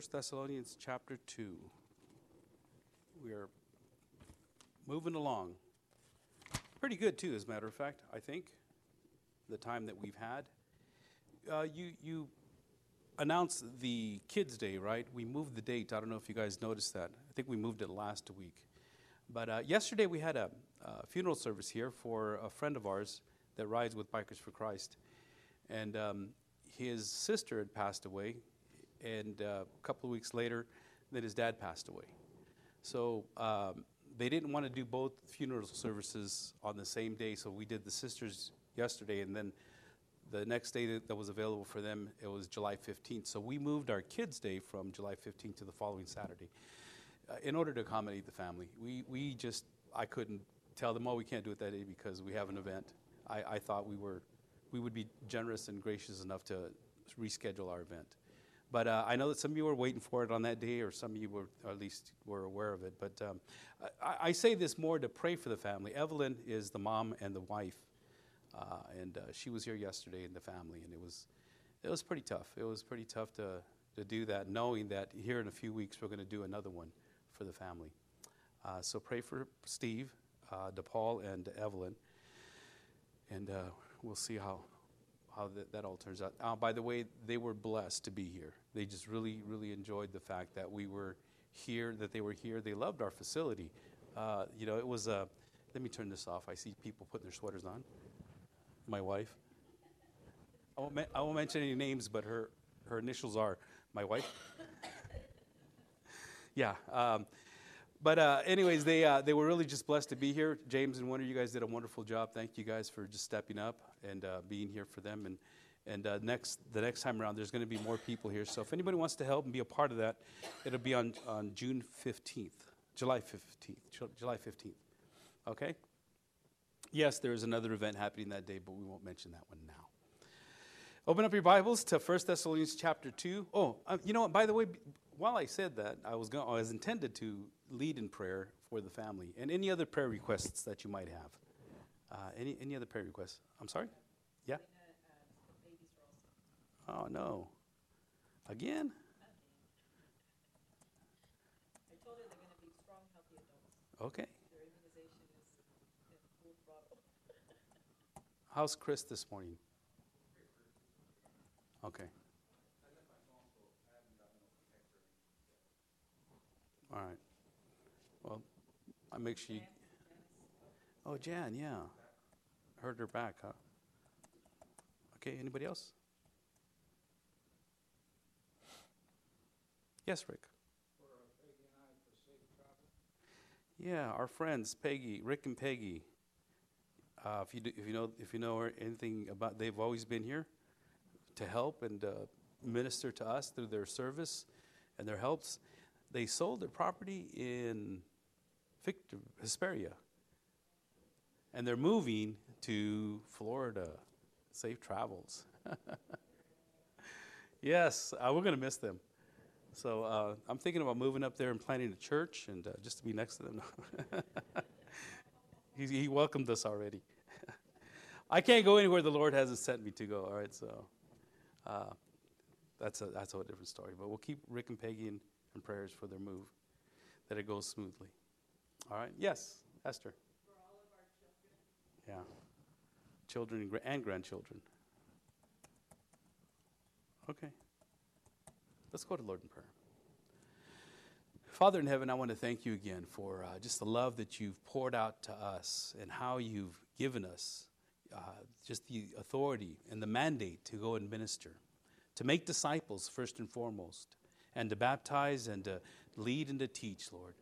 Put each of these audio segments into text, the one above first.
1 Thessalonians chapter 2. We are moving along. Pretty good, too, as a matter of fact, I think, the time that we've had. Uh, you, you announced the Kids' Day, right? We moved the date. I don't know if you guys noticed that. I think we moved it last week. But uh, yesterday we had a, funeral service here for a friend of ours that rides with Bikers for Christ. And um, his sister had passed away, and uh, a couple of weeks later, then his dad passed away. So um, they didn't want to do both funeral services on the same day, so we did the sisters yesterday, and then the next day that, that was available for them, it was July 15th. So we moved our kids' day from July 15th to the following Saturday uh, in order to accommodate the family. We, we just, I couldn't tell them, oh, we can't do it that day because we have an event. I, I thought we were, we would be generous and gracious enough to reschedule our event. But uh, I know that some of you were waiting for it on that day, or some of you were at least were aware of it. But um, I, I, say this more to pray for the family. Evelyn is the mom and the wife, uh, and uh, she was here yesterday in the family, and it was it was pretty tough. It was pretty tough to to do that, knowing that here in a few weeks we're going to do another one for the family. Uh, so pray for Steve, uh, DePaul, and Evelyn, and uh, we'll see how how that, that all turns out. Uh, by the way, they were blessed to be here. They just really, really enjoyed the fact that we were here, that they were here. They loved our facility. Uh, you know, it was a. Uh, let me turn this off. I see people putting their sweaters on. My wife. I won't, I won't mention any names, but her, her initials are my wife. yeah. Um, but uh, anyways, they uh, they were really just blessed to be here. James and Winter, you guys did a wonderful job. Thank you guys for just stepping up and uh, being here for them. And and uh, next the next time around, there's going to be more people here. So if anybody wants to help and be a part of that, it'll be on on June 15th, July 15th, July 15th. Okay. Yes, there is another event happening that day, but we won't mention that one now. Open up your Bibles to 1 Thessalonians chapter 2. Oh, uh, you know what? By the way, while I said that, I was, going, I was intended to lead in prayer for the family and any other prayer requests that you might have. Uh, any, any other prayer requests? I'm sorry? Yeah? Oh, no. Again? Okay. How's Chris this morning? Okay. All right. I make sure you. Oh, Jan, yeah. Heard her back, huh? Okay, anybody else? Yes, Rick. Yeah, our friends, Peggy, Rick and Peggy. Uh, if you do, if you know if you know anything about, they've always been here to help and uh, minister to us through their service and their helps. They sold their property in Victor, Hesperia, and they're moving to Florida. Safe travels. yes, uh, we're going to miss them. So uh, I'm thinking about moving up there and planting a church and uh, just to be next to them. he, he welcomed us already. I can't go anywhere the Lord hasn't sent me to go. All right, so uh, that's a that's a different story. But we'll keep Rick and Peggy in, in prayers for their move, that it goes smoothly. All right. Yes, Esther. Yeah, children and, and grandchildren. Okay. Let's go to Lord in prayer. Father in heaven, I want to thank you again for uh, just the love that you've poured out to us and how you've given us uh, just the authority and the mandate to go and minister, to make disciples first and foremost, and to baptize and to lead and to teach, Lord.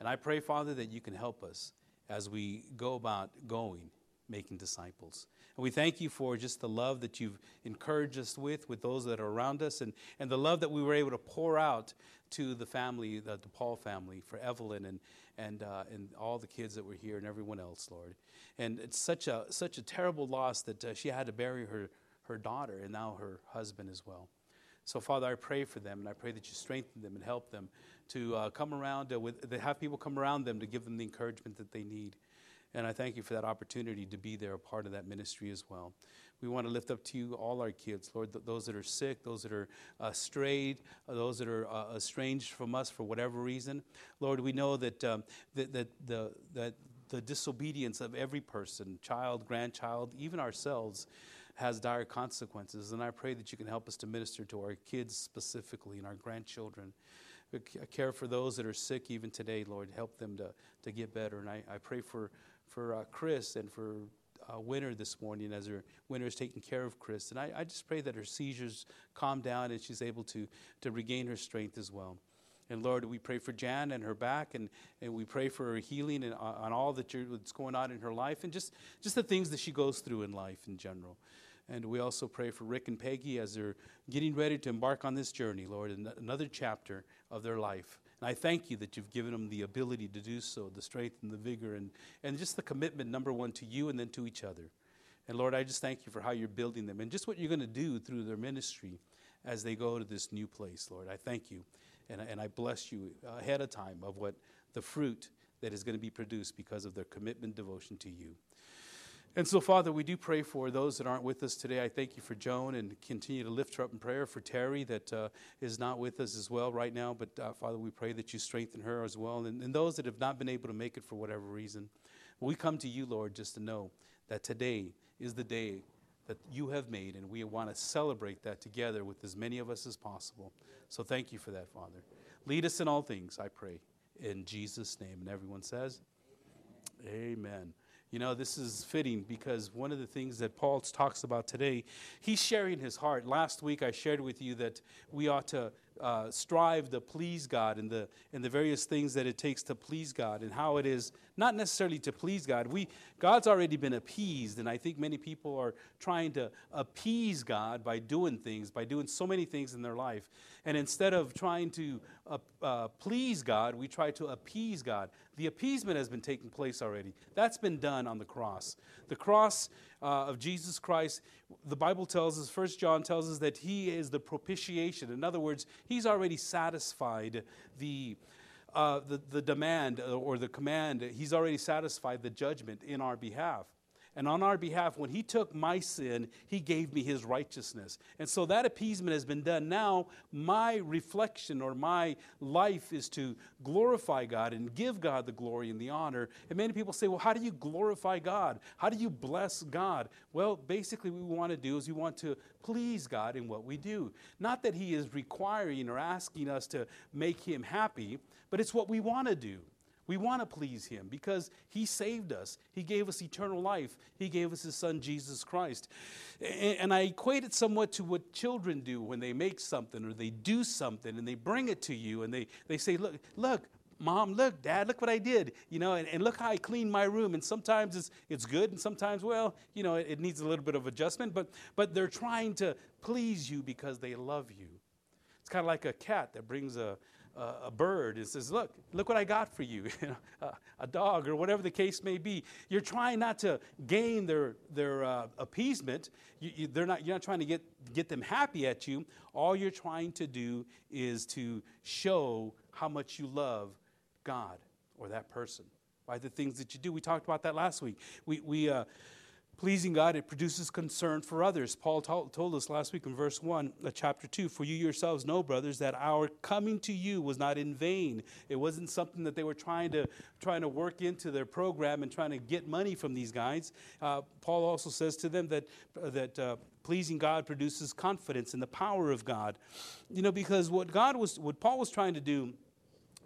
And I pray, Father, that you can help us as we go about going, making disciples. And we thank you for just the love that you've encouraged us with, with those that are around us, and, and the love that we were able to pour out to the family, the Paul family, for Evelyn and, and, uh, and all the kids that were here and everyone else, Lord. And it's such a, such a terrible loss that uh, she had to bury her, her daughter and now her husband as well. So, Father, I pray for them, and I pray that you strengthen them and help them to uh, come around, uh, with, have people come around them to give them the encouragement that they need. And I thank you for that opportunity to be there, a part of that ministry as well. We want to lift up to you all our kids, Lord, th- those that are sick, those that are uh, strayed, uh, those that are uh, estranged from us for whatever reason. Lord, we know that, um, that, that, the, that the disobedience of every person, child, grandchild, even ourselves, has dire consequences. And I pray that you can help us to minister to our kids specifically and our grandchildren. Care for those that are sick even today, Lord. Help them to, to get better. And I, I pray for, for uh, Chris and for uh, Winter this morning as her Winter is taking care of Chris. And I, I just pray that her seizures calm down and she's able to, to regain her strength as well. And Lord, we pray for Jan and her back, and, and we pray for her healing and uh, on all that that's going on in her life, and just, just the things that she goes through in life in general. And we also pray for Rick and Peggy as they're getting ready to embark on this journey, Lord, in another chapter of their life. And I thank you that you've given them the ability to do so, the strength and the vigor, and, and just the commitment, number one, to you and then to each other. And Lord, I just thank you for how you're building them and just what you're going to do through their ministry as they go to this new place, Lord. I thank you. And, and I bless you ahead of time of what the fruit that is going to be produced because of their commitment, devotion to you. And so, Father, we do pray for those that aren't with us today. I thank you for Joan and continue to lift her up in prayer for Terry that uh, is not with us as well right now. But, uh, Father, we pray that you strengthen her as well. And, and those that have not been able to make it for whatever reason, we come to you, Lord, just to know that today is the day that you have made, and we want to celebrate that together with as many of us as possible. So, thank you for that, Father. Lead us in all things, I pray, in Jesus' name. And everyone says, Amen. You know, this is fitting because one of the things that Paul talks about today, he's sharing his heart. Last week I shared with you that we ought to uh, strive to please God and the, and the various things that it takes to please God and how it is not necessarily to please God. We, God's already been appeased, and I think many people are trying to appease God by doing things, by doing so many things in their life. And instead of trying to uh, uh, please God, we try to appease God. The appeasement has been taking place already. That's been done on the cross. The cross uh, of Jesus Christ, the Bible tells us, First John tells us that He is the propitiation. In other words, He's already satisfied the. Uh, the, the demand or the command, he's already satisfied the judgment in our behalf. And on our behalf, when he took my sin, he gave me his righteousness. And so that appeasement has been done. Now, my reflection or my life is to glorify God and give God the glory and the honor. And many people say, well, how do you glorify God? How do you bless God? Well, basically, what we want to do is we want to please God in what we do. Not that he is requiring or asking us to make him happy, but it's what we want to do. We want to please Him because He saved us. He gave us eternal life. He gave us His Son, Jesus Christ. And I equate it somewhat to what children do when they make something or they do something and they bring it to you and they, they say, Look, look, mom, look, dad, look what I did, you know, and, and look how I cleaned my room. And sometimes it's, it's good, and sometimes, well, you know, it, it needs a little bit of adjustment, but, but they're trying to please you because they love you. It's kind of like a cat that brings a, a bird and says, Look, look what I got for you, a dog or whatever the case may be. You're trying not to gain their, their uh, appeasement. You, you, they're not, you're not trying to get, get them happy at you. All you're trying to do is to show how much you love God or that person by the things that you do. We talked about that last week. We, we, uh, Pleasing God, it produces concern for others. Paul told, told us last week in verse 1 of chapter 2 For you yourselves know, brothers, that our coming to you was not in vain. It wasn't something that they were trying to, trying to work into their program and trying to get money from these guys. Uh, Paul also says to them that, uh, that uh, pleasing God produces confidence in the power of God. You know, because what God was, what Paul was trying to do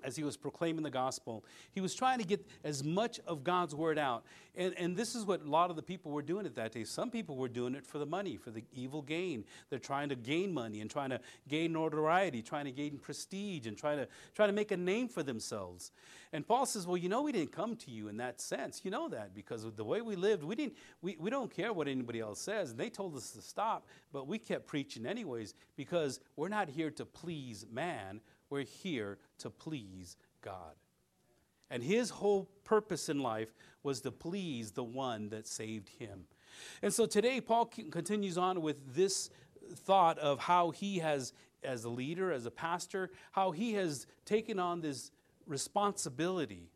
as he was proclaiming the gospel, he was trying to get as much of God's word out. And, and this is what a lot of the people were doing at that day. Some people were doing it for the money, for the evil gain. They're trying to gain money and trying to gain notoriety, trying to gain prestige, and trying to, trying to make a name for themselves. And Paul says, Well, you know, we didn't come to you in that sense. You know that because of the way we lived, we, didn't, we, we don't care what anybody else says. And they told us to stop, but we kept preaching anyways because we're not here to please man we're here to please God. And his whole purpose in life was to please the one that saved him. And so today, Paul continues on with this thought of how he has, as a leader, as a pastor, how he has taken on this responsibility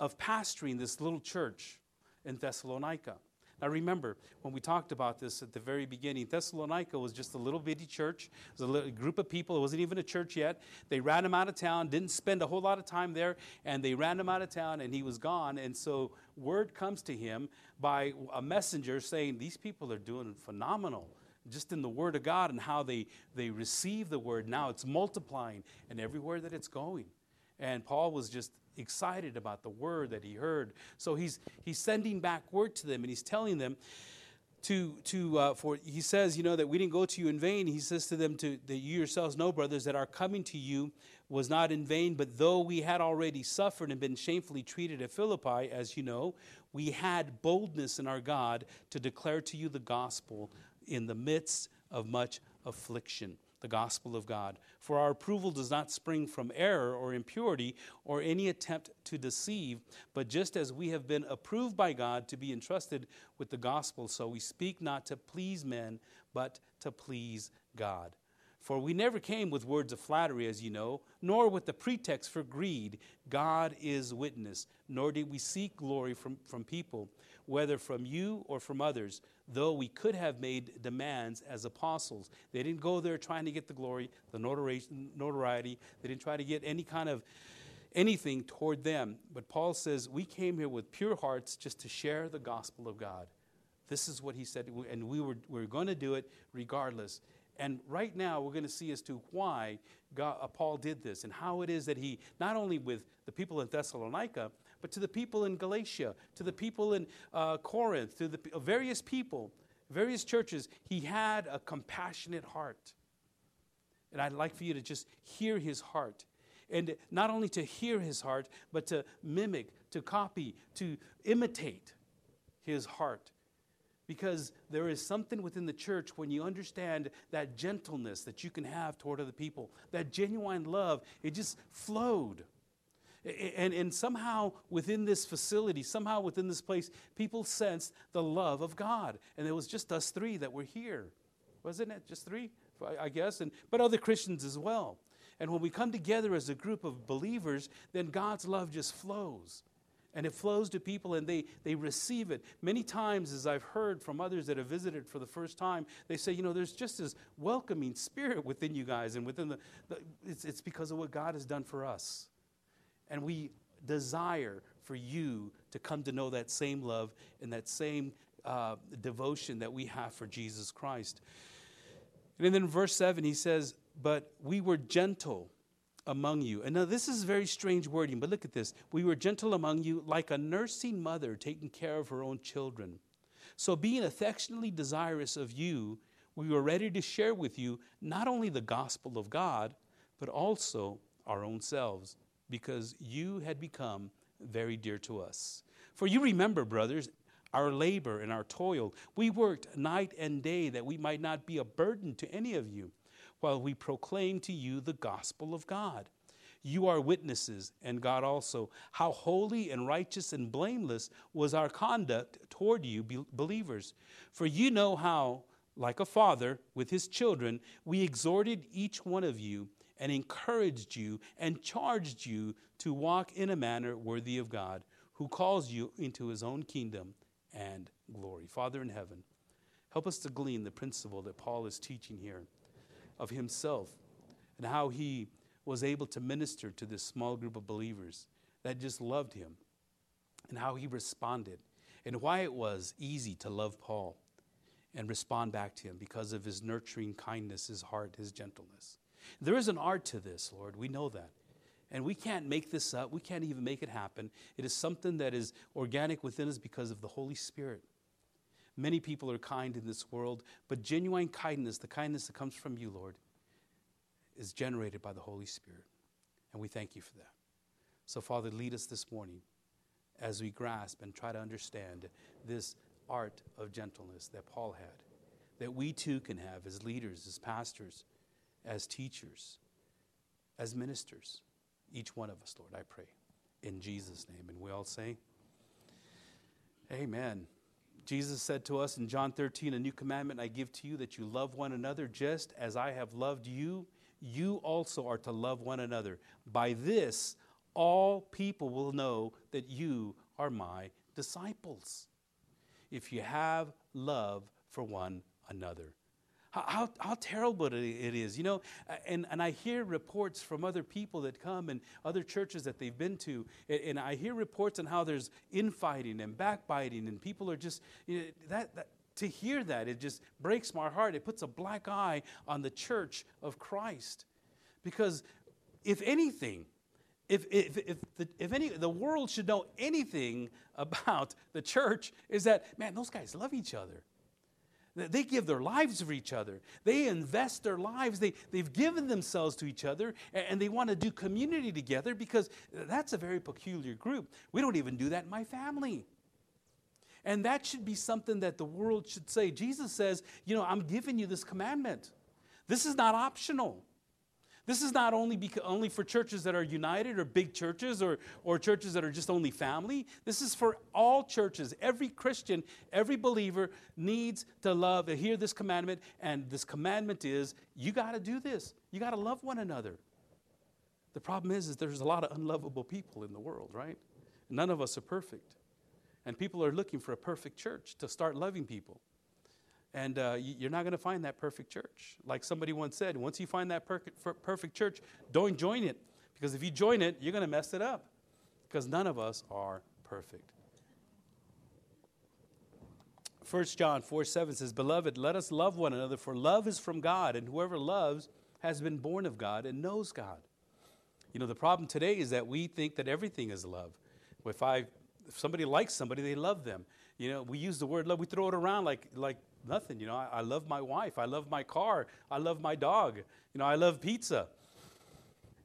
of pastoring this little church in Thessalonica. Now, remember, when we talked about this at the very beginning, Thessalonica was just a little bitty church. It was a little group of people. It wasn't even a church yet. They ran him out of town, didn't spend a whole lot of time there, and they ran him out of town, and he was gone. And so, word comes to him by a messenger saying, These people are doing phenomenal just in the Word of God and how they, they receive the Word. Now it's multiplying and everywhere that it's going. And Paul was just excited about the word that he heard. So he's, he's sending back word to them and he's telling them to, to uh, for he says, you know, that we didn't go to you in vain. He says to them to, that you yourselves know, brothers, that our coming to you was not in vain, but though we had already suffered and been shamefully treated at Philippi, as you know, we had boldness in our God to declare to you the gospel in the midst of much affliction the gospel of God. For our approval does not spring from error or impurity or any attempt to deceive, but just as we have been approved by God to be entrusted with the gospel, so we speak not to please men, but to please God. For we never came with words of flattery, as you know, nor with the pretext for greed. God is witness. Nor did we seek glory from, from people, whether from you or from others though we could have made demands as apostles. They didn't go there trying to get the glory, the notoriety. They didn't try to get any kind of anything toward them. But Paul says, We came here with pure hearts just to share the gospel of God. This is what he said, and we were, we are going to do it regardless. And right now, we're going to see as to why God, uh, Paul did this and how it is that he, not only with the people in Thessalonica, but to the people in Galatia, to the people in uh, Corinth, to the uh, various people, various churches, he had a compassionate heart. And I'd like for you to just hear his heart. And not only to hear his heart, but to mimic, to copy, to imitate his heart. Because there is something within the church when you understand that gentleness that you can have toward other people, that genuine love, it just flowed. And, and somehow within this facility, somehow within this place, people sensed the love of God. And it was just us three that were here. Wasn't it? Just three, I guess, and, but other Christians as well. And when we come together as a group of believers, then God's love just flows. And it flows to people and they, they receive it. Many times, as I've heard from others that have visited for the first time, they say, you know, there's just this welcoming spirit within you guys and within the, the it's, it's because of what God has done for us. And we desire for you to come to know that same love and that same uh, devotion that we have for Jesus Christ. And then in verse 7, he says, But we were gentle among you. And now this is very strange wording, but look at this. We were gentle among you like a nursing mother taking care of her own children. So, being affectionately desirous of you, we were ready to share with you not only the gospel of God, but also our own selves because you had become very dear to us. For you remember, brothers, our labor and our toil. We worked night and day that we might not be a burden to any of you, while we proclaim to you the gospel of God. You are witnesses, and God also, how holy and righteous and blameless was our conduct toward you, believers. For you know how, like a father with his children, we exhorted each one of you and encouraged you and charged you to walk in a manner worthy of God, who calls you into his own kingdom and glory. Father in heaven, help us to glean the principle that Paul is teaching here of himself and how he was able to minister to this small group of believers that just loved him and how he responded and why it was easy to love Paul and respond back to him because of his nurturing kindness, his heart, his gentleness. There is an art to this, Lord. We know that. And we can't make this up. We can't even make it happen. It is something that is organic within us because of the Holy Spirit. Many people are kind in this world, but genuine kindness, the kindness that comes from you, Lord, is generated by the Holy Spirit. And we thank you for that. So, Father, lead us this morning as we grasp and try to understand this art of gentleness that Paul had, that we too can have as leaders, as pastors as teachers, as ministers. Each one of us, Lord, I pray. In Jesus' name. And we all say, Amen. Jesus said to us in John 13, A new commandment I give to you that you love one another just as I have loved you. You also are to love one another. By this, all people will know that you are my disciples. if you have love for one another. How, how, terrible it is, you know. Uh, and, and I hear reports from other people that come and other churches that they've been to, and, I hear reports on how there's infighting and backbiting, and people are just, you know, that, that, to hear that, it just breaks my heart. It puts a black eye on the church of Christ. Because if anything, if, if, if, the, if any, the world should know anything about the church, is that, man, those guys love each other. They give their lives for each other. They invest their lives. They, they've given themselves to each other and they want to do community together because that's a very peculiar group. We don't even do that in my family. And that should be something that the world should say. Jesus says, you know, I'm giving you this commandment. This is not optional. This is not only, beca- only for churches that are united or big churches or, or churches that are just only family. This is for all churches. Every Christian, every believer needs to love, to hear this commandment. And this commandment is you got to do this. You got to love one another. The problem is, is there's a lot of unlovable people in the world, right? None of us are perfect. And people are looking for a perfect church to start loving people. And uh, you're not going to find that perfect church. Like somebody once said, once you find that per- perfect church, don't join it. Because if you join it, you're going to mess it up. Because none of us are perfect. 1 John 4 7 says, Beloved, let us love one another, for love is from God, and whoever loves has been born of God and knows God. You know, the problem today is that we think that everything is love. If I if somebody likes somebody, they love them. You know, we use the word love, we throw it around like like nothing. You know, I, I love my wife. I love my car. I love my dog. You know, I love pizza.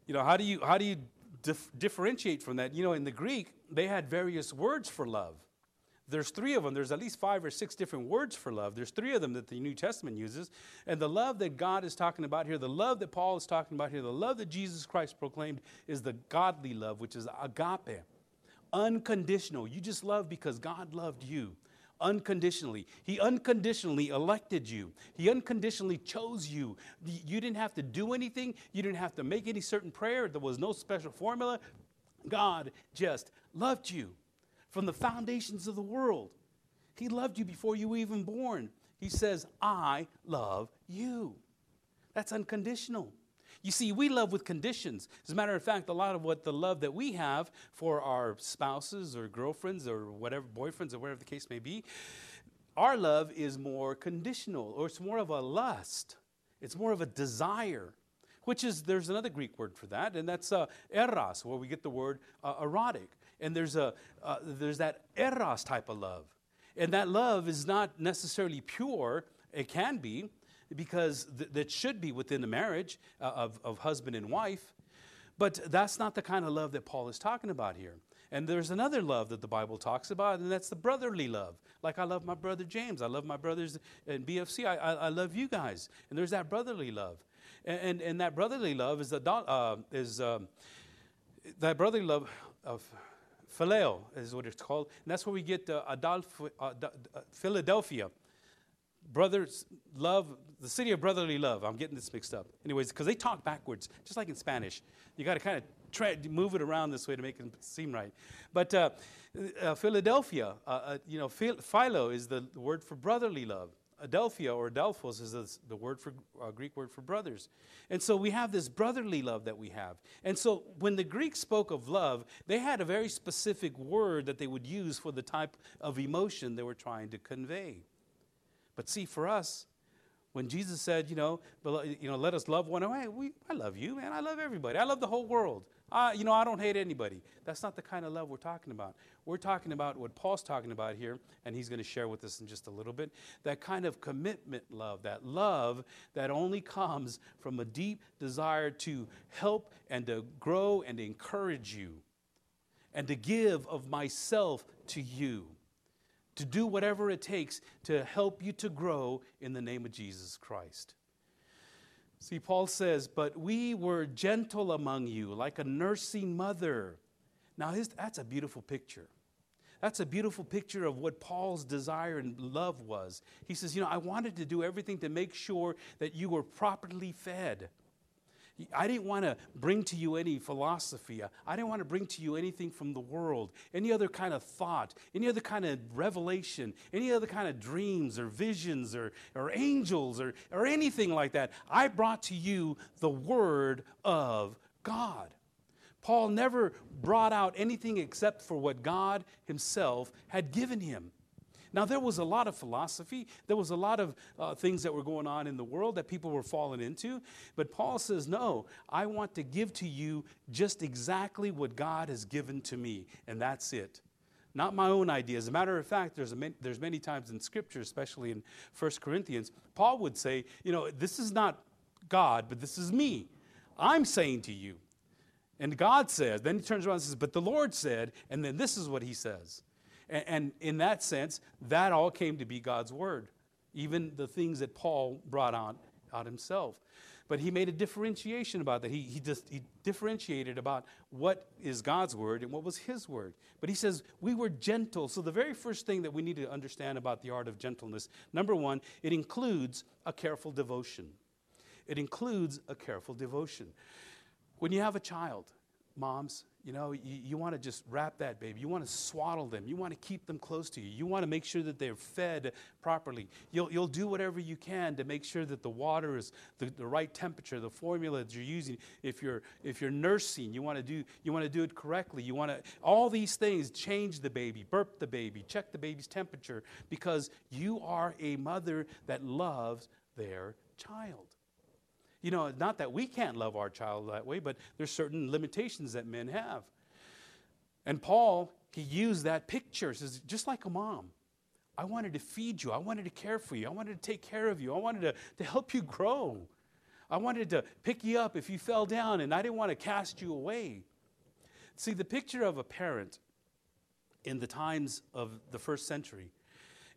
You know, how do you, how do you dif- differentiate from that? You know, in the Greek, they had various words for love. There's three of them. There's at least five or six different words for love. There's three of them that the New Testament uses. And the love that God is talking about here, the love that Paul is talking about here, the love that Jesus Christ proclaimed is the godly love, which is agape. Unconditional. You just love because God loved you unconditionally. He unconditionally elected you, He unconditionally chose you. You didn't have to do anything, you didn't have to make any certain prayer, there was no special formula. God just loved you from the foundations of the world. He loved you before you were even born. He says, I love you. That's unconditional. You see, we love with conditions. As a matter of fact, a lot of what the love that we have for our spouses or girlfriends or whatever, boyfriends or whatever the case may be, our love is more conditional or it's more of a lust. It's more of a desire, which is, there's another Greek word for that, and that's uh, eros, where we get the word uh, erotic. And there's, a, uh, there's that eros type of love. And that love is not necessarily pure, it can be, because th- that should be within the marriage uh, of, of husband and wife. But that's not the kind of love that Paul is talking about here. And there's another love that the Bible talks about, and that's the brotherly love. Like I love my brother James, I love my brothers in BFC, I, I, I love you guys. And there's that brotherly love. And, and, and that brotherly love is, the, uh, is um, that brotherly love of phileo is what it's called. And that's where we get uh, Adolf, uh, Philadelphia brothers love the city of brotherly love. I'm getting this mixed up. Anyways because they talk backwards just like in spanish. You got to kind of try move it around this way to make it seem right. But uh, uh, philadelphia uh, uh you know philo is the word for brotherly love. Adelphia or adelphos is the, the word for uh, greek word for brothers. And so we have this brotherly love that we have. And so when the greeks spoke of love they had a very specific word that they would use for the type of emotion they were trying to convey but see, for us, when Jesus said, you know, you know, let us love one another, we, I love you, man. I love everybody. I love the whole world. I, you know, I don't hate anybody. That's not the kind of love we're talking about. We're talking about what Paul's talking about here, and he's going to share with us in just a little bit. That kind of commitment love, that love that only comes from a deep desire to help and to grow and encourage you, and to give of myself to you to do whatever it takes to help you to grow in the name of Jesus Christ. See, Paul says, But we were gentle among you, like a nursing mother. Now, his, that's a beautiful picture. That's a beautiful picture of what Paul's desire and love was. He says, You know, I wanted to do everything to make sure that you were properly fed. I didn't want to bring to you any philosophy. I didn't want to bring to you anything from the world, any other kind of thought, any other kind of revelation, any other kind of dreams or visions or, or angels or, or anything like that. I brought to you the Word of God. Paul never brought out anything except for what God Himself had given him. Now, there was a lot of philosophy, there was a lot of uh, things that were going on in the world that people were falling into. But Paul says, No, I want to give to you just exactly what God has given to me, and that's it. Not my own idea. As a matter of fact, there's, there's many times in Scripture, especially in 1 Corinthians, Paul would say, You know, this is not God, but this is me. I'm saying to you. And God says, then he turns around and says, But the Lord said, and then this is what he says. And, and in that sense, that all came to be God's word, even the things that Paul brought on out himself. But he made a differentiation about that. He, he just he differentiated about what is God's word and what was his word. But he says, we were gentle. So the very first thing that we need to understand about the art of gentleness, number one, it includes a careful devotion. It includes a careful devotion. When you have a child, moms, you know, you, you want to just wrap that baby. You want to swaddle them. You want to keep them close to you. You want to make sure that they're fed properly. You'll, you'll do whatever you can to make sure that the water is the, the right temperature, the formula that you're using. If you're, if you're nursing, you want to do, you want to do it correctly. You want to, all these things, change the baby, burp the baby, check the baby's temperature, because you are a mother that loves their child. You know, not that we can't love our child that way, but there's certain limitations that men have. And Paul, he used that picture. Says, just like a mom. I wanted to feed you. I wanted to care for you. I wanted to take care of you. I wanted to, to help you grow. I wanted to pick you up if you fell down, and I didn't want to cast you away. See, the picture of a parent in the times of the first century,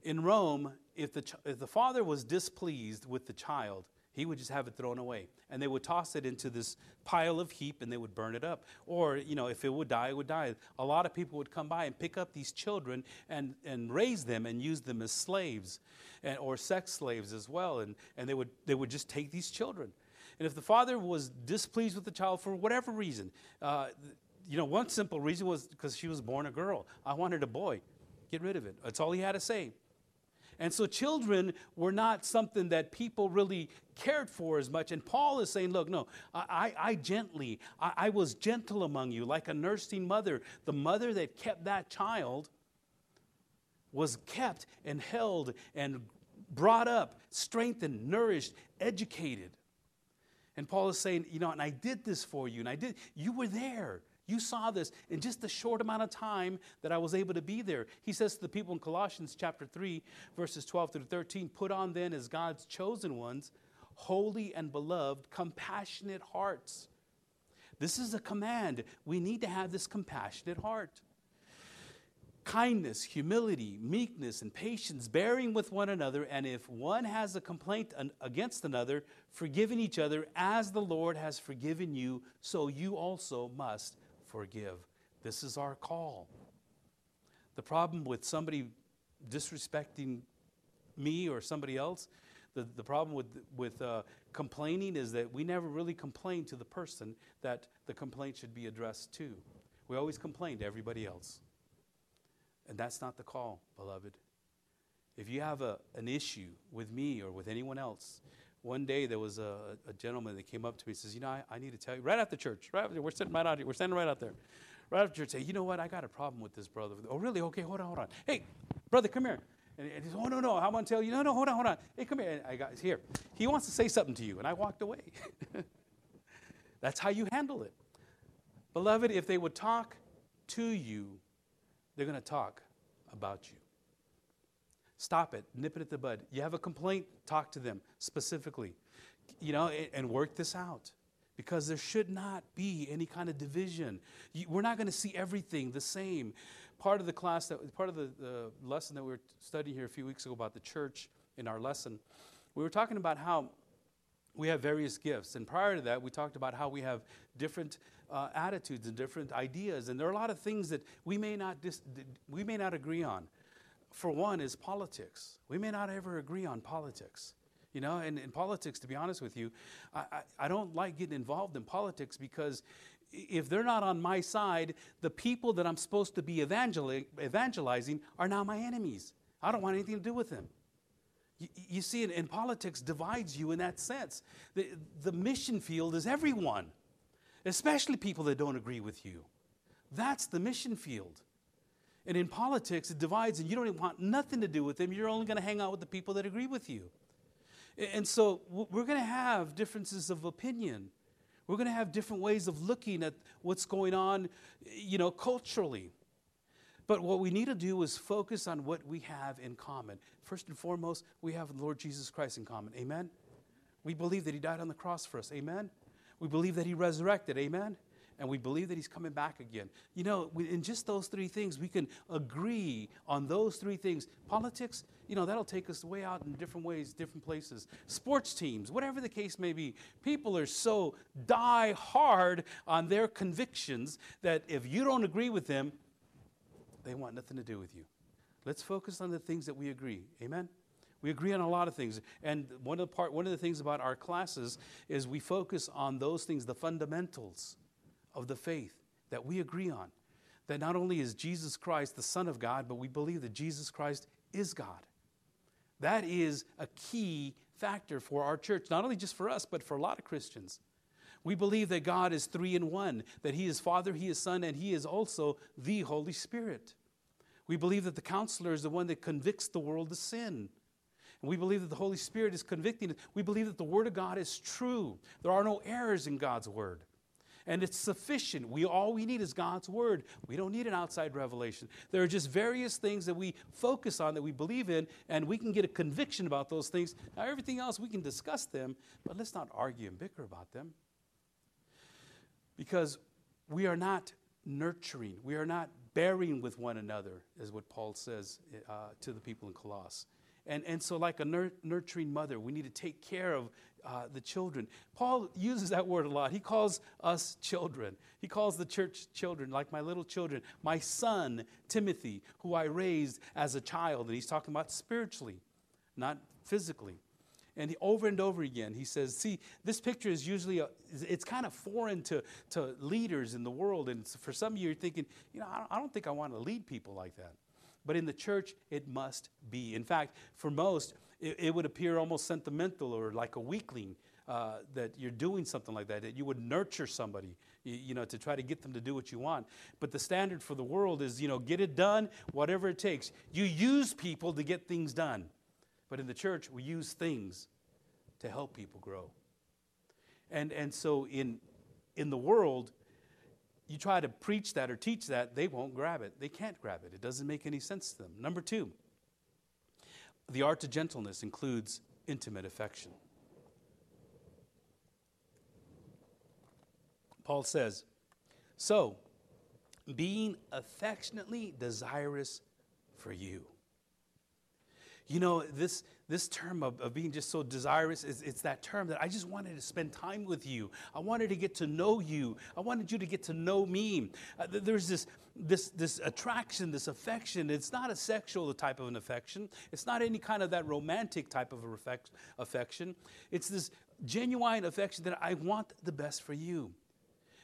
in Rome, if the, if the father was displeased with the child, he would just have it thrown away. And they would toss it into this pile of heap and they would burn it up. Or, you know, if it would die, it would die. A lot of people would come by and pick up these children and, and raise them and use them as slaves and, or sex slaves as well. And, and they, would, they would just take these children. And if the father was displeased with the child for whatever reason, uh, you know, one simple reason was because she was born a girl. I wanted a boy. Get rid of it. That's all he had to say. And so children were not something that people really cared for as much. And Paul is saying, look, no, I, I, gently, I, I was gentle among you, like a nursing mother. The mother that kept that child was kept and held and brought up, strengthened, nourished, educated. And Paul is saying, you know, and I did this for you, and I did, you were there. You saw this in just the short amount of time that I was able to be there. He says to the people in Colossians chapter 3, verses 12 through 13, put on then as God's chosen ones, holy and beloved, compassionate hearts. This is a command. We need to have this compassionate heart. Kindness, humility, meekness, and patience, bearing with one another, and if one has a complaint against another, forgiving each other as the Lord has forgiven you, so you also must forgive. This is our call. The problem with somebody disrespecting me or somebody else, the, the problem with, with uh, complaining is that we never really complain to the person that the complaint should be addressed to. We always complain to everybody else. And that's not the call, beloved. If you have a, an issue with me or with anyone else, one day there was a, a gentleman that came up to me and says, You know, I, I need to tell you, right after church, right after, we're sitting right out here, we're standing right out there. Right after church, say, You know what? I got a problem with this brother. Oh, really? Okay, hold on, hold on. Hey, brother, come here. And, and he says, Oh, no, no, I want to tell you. No, no, hold on, hold on. Hey, come here. And I got, here. He wants to say something to you. And I walked away. That's how you handle it. Beloved, if they would talk to you, they're going to talk about you. Stop it. Nip it at the bud. You have a complaint, talk to them specifically. You know, and work this out. Because there should not be any kind of division. we're not going to see everything the same. Part of the class, that, part of the, the lesson that we were studying here a few weeks ago about the church in our lesson, we were talking about how we have various gifts. And prior to that, we talked about how we have different uh, attitudes and different ideas. And there are a lot of things that we may not, dis- we may not agree on for one, is politics. We may not ever agree on politics. You know, and in politics, to be honest with you, I, I, I don't like getting involved in politics because if they're not on my side, the people that I'm supposed to be evangeli- evangelizing are now my enemies. I don't want anything to do with them. You, you see, in, in, politics divides you in that sense. The, the mission field is everyone, especially people that don't agree with you. That's the mission field. And in politics, it divides, and you don't want nothing to do with them. You're only going to hang out with the people that agree with you. And so we're going to have differences of opinion. We're going to have different ways of looking at what's going on, you know, culturally. But what we need to do is focus on what we have in common. First and foremost, we have the Lord Jesus Christ in common. Amen? We believe that He died on the cross for us. Amen? We believe that He resurrected. Amen? And we believe that he's coming back again. You know, in just those three things, we can agree on those three things. Politics, you know, that'll take us way out in different ways, different places. Sports teams, whatever the case may be, people are so die hard on their convictions that if you don't agree with them, they want nothing to do with you. Let's focus on the things that we agree. Amen? We agree on a lot of things. And one of the part one of the things about our classes is we focus on those things, the fundamentals of the faith that we agree on. That not only is Jesus Christ the Son of God, but we believe that Jesus Christ is God. That is a key factor for our church, not only just for us, but for a lot of Christians. We believe that God is three in one, that He is Father, He is Son, and He is also the Holy Spirit. We believe that the counselor is the one that convicts the world of sin. We believe that the Holy Spirit is convicting. We believe that the Word of God is true. There are no errors in God's Word and it's sufficient. We all we need is God's word. We don't need an outside revelation. There are just various things that we focus on that we believe in, and we can get a conviction about those things. Now, everything else we can discuss them, but let's not argue and bicker about them. Because we are not nurturing, we are not bearing with one another, is what Paul says uh, to the people in Colossus. And, and so, like a nur- nurturing mother, we need to take care of uh, the children. Paul uses that word a lot. He calls us children. He calls the church children, like my little children. My son, Timothy, who I raised as a child. And he's talking about spiritually, not physically. And he, over and over again, he says, see, this picture is usually, a, it's kind of foreign to, to leaders in the world. And for some of you, you're thinking, you know, I don't think I want to lead people like that. But in the church, it must be. In fact, for most, it, it would appear almost sentimental or like a weakling uh, that you're doing something like that, that you would nurture somebody, you, you, know, to try to get them to do what you want. But the standard for the world is, you know, get it done, whatever it takes. You use people to get things done. But in the church, we use things to help people grow. And, and so in, in the world, you try to preach that or teach that, they won't grab it. They can't grab it. It doesn't make any sense to them. Number two, the art of gentleness includes intimate affection. Paul says, So, being affectionately desirous for you. You know, this, this term of, of being just so desirous is it's that term that I just wanted to spend time with you. I wanted to get to know you. I wanted you to get to know me. Uh, there's this, this, this attraction, this affection. It's not a sexual type of an affection. It's not any kind of that romantic type of affection. It's this genuine affection that I want the best for you.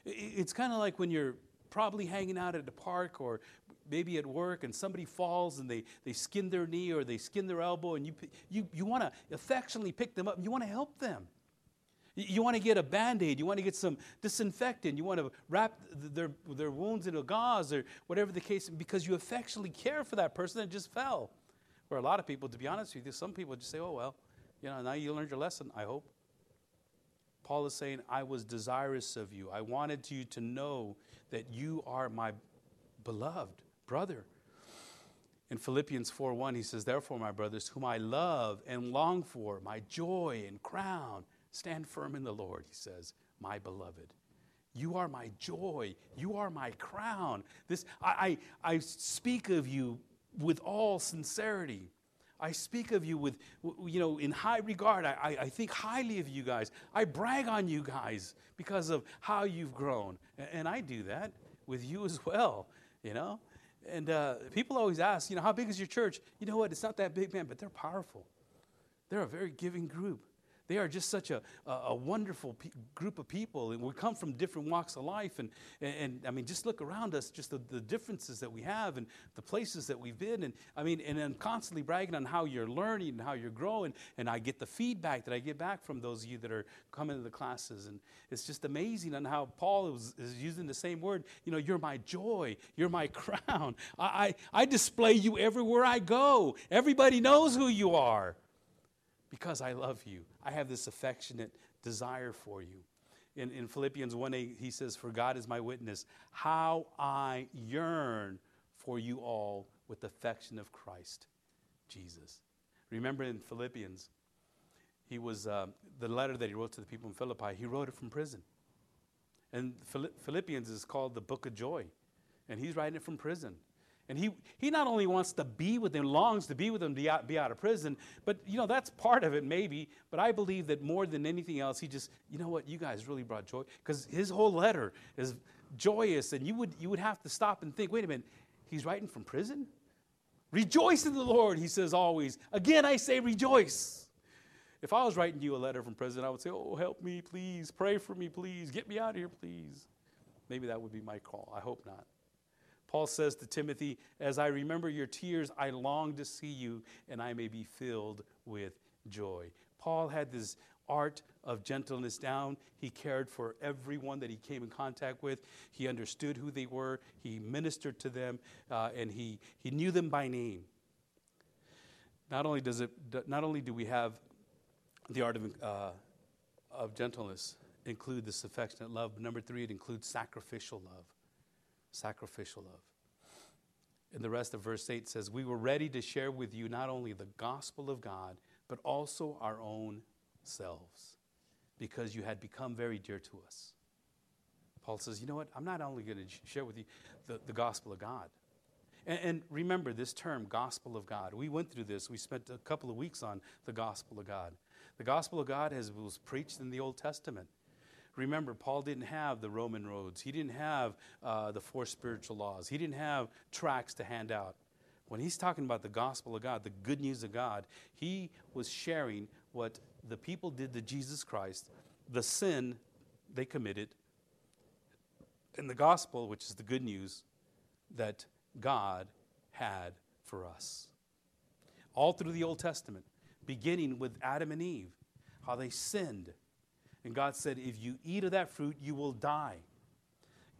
It's kind of like when you're probably hanging out at a park or maybe at work and somebody falls and they, they skin their knee or they skin their elbow and you, you, you want to affectionately pick them up and you want to help them. You want to get a band aid, you want to get some disinfectant, you want to wrap their, their wounds in a gauze or whatever the case, because you affectionately care for that person that just fell. Where a lot of people, to be honest with you, some people just say, oh, well, you know, now you learned your lesson, I hope. Paul is saying, I was desirous of you. I wanted you to know that you are my beloved brother. In Philippians 4:1, he says, Therefore, my brothers, whom I love and long for, my joy and crown, stand firm in the Lord, he says, my beloved. You are my joy. You are my crown. This, I, I, I speak of you with all sincerity. I speak of you with, you know, in high regard. I, I think highly of you guys. I brag on you guys because of how you've grown. And I do that with you as well, you know. And uh, people always ask, you know, how big is your church? You know what? It's not that big, man, but they're powerful. They're a very giving group. They are just such a, a, a wonderful pe- group of people. And we come from different walks of life. And, and, and I mean, just look around us, just the, the differences that we have and the places that we've been. And I mean, and I'm constantly bragging on how you're learning and how you're growing. And I get the feedback that I get back from those of you that are coming to the classes. And it's just amazing on how Paul is, is using the same word. You know, you're my joy, you're my crown. I, I, I display you everywhere I go. Everybody knows who you are because I love you. I have this affectionate desire for you. In, in Philippians 1 8, he says, For God is my witness, how I yearn for you all with the affection of Christ Jesus. Remember in Philippians, he was uh, the letter that he wrote to the people in Philippi, he wrote it from prison. And Philippians is called the book of joy. And he's writing it from prison. And he, he not only wants to be with them, longs to be with them be out, be out of prison, but you know, that's part of it maybe. But I believe that more than anything else, he just, you know what, you guys really brought joy. Because his whole letter is joyous, and you would, you would have to stop and think, wait a minute, he's writing from prison? Rejoice in the Lord, he says always. Again, I say rejoice. If I was writing you a letter from prison, I would say, oh, help me, please. Pray for me, please. Get me out of here, please. Maybe that would be my call. I hope not. Paul says to Timothy, As I remember your tears, I long to see you, and I may be filled with joy. Paul had this art of gentleness down. He cared for everyone that he came in contact with. He understood who they were. He ministered to them, uh, and he, he knew them by name. Not only, does it, not only do we have the art of, uh, of gentleness include this affectionate love, but number three, it includes sacrificial love sacrificial love. And the rest of verse 8 says, We were ready to share with you not only the gospel of God, but also our own selves, because you had become very dear to us. Paul says, You know what? I'm not only going to share with you the, the gospel of God. And, and remember this term, gospel of God. We went through this. We spent a couple of weeks on the gospel of God. The gospel of God has, was preached in the Old Testament. Remember, Paul didn't have the Romans Road. He didn't have uh, the four spiritual laws. He didn't have tracts to hand out. When he's talking about the gospel of God, the good news of God, he was sharing what the people did to Jesus Christ, the sin they committed, and the gospel, which is the good news that God had for us. All through the Old Testament, beginning with Adam and Eve, how they sinned and God said, If you eat of that fruit, you will die.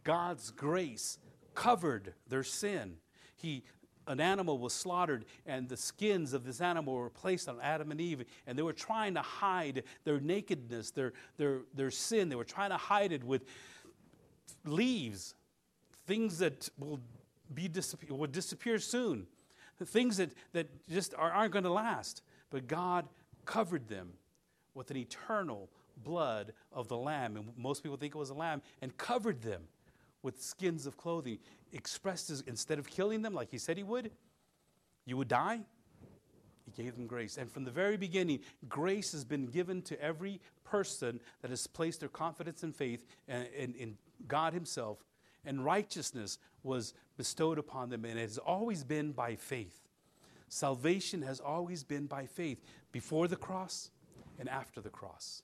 God's grace covered their sin. He, an animal was slaughtered, and the skins of this animal were placed on Adam and Eve, and they were trying to hide their nakedness, their, their, their sin. They were trying to hide it with leaves, things that will, be will disappear soon, things that, that just are, aren't going to last. But God covered them with an eternal blood of the lamb, and most people think it was a lamb, and covered them with skins of clothing. Expressed as, instead of killing them like he said he would, you would die. He gave them grace. And from the very beginning, grace has been given to every person that has placed their confidence and faith in, in, in God Himself. And righteousness was bestowed upon them, and it has always been by faith. Salvation has always been by faith, before the cross and after the cross.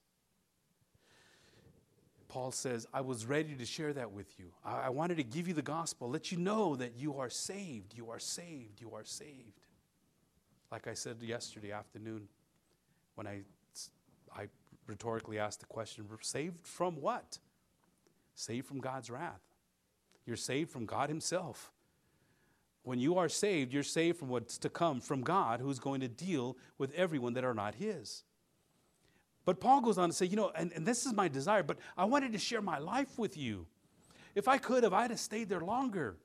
Paul says, I was ready to share that with you. I, I, wanted to give you the gospel, let you know that you are saved, you are saved, you are saved. Like I said yesterday afternoon when I, I rhetorically asked the question saved from what? Saved from God's wrath. You're saved from God Himself. When you are saved, you're saved from what's to come from God, who's going to deal with everyone that are not His. But Paul goes on to say, you know, and, and this is my desire, but I wanted to share my life with you. If I could have, I'd have stayed there longer.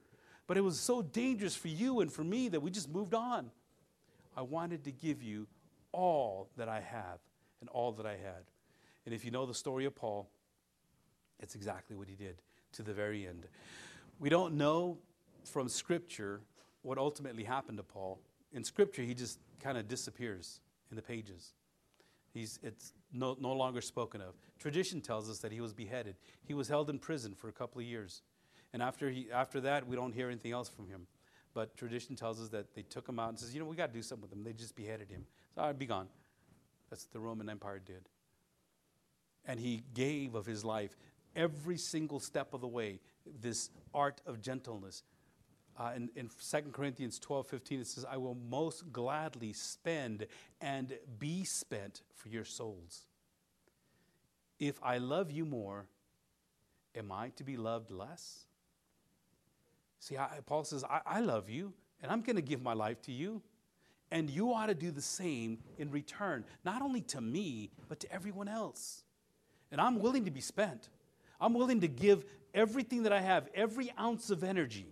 But it was so dangerous for you and for me that we just moved on. I wanted to give you all that I have and all that I had. And if you know the story of Paul, it's exactly what he did to the very end. We don't know from Scripture what ultimately happened to Paul. In Scripture, he just kind of disappears in the pages. He's, it's no, no longer spoken of. Tradition tells us that he was beheaded. He was held in prison for a couple of years. And after, he, after that, we don't hear anything else from him. But tradition tells us that they took him out and says, you know, we got to do something with him. They just beheaded him. So I'd be gone. That's what the Roman Empire did. And he gave of his life every single step of the way this art of gentleness. Uh, in, in 2 Corinthians 12 15, it says, I will most gladly spend and be spent for your souls. If I love you more, am I to be loved less? See, I, Paul says, I, I love you, and I'm going to give my life to you. And you ought to do the same in return, not only to me, but to everyone else. And I'm willing to be spent. I'm willing to give everything that I have, every ounce of energy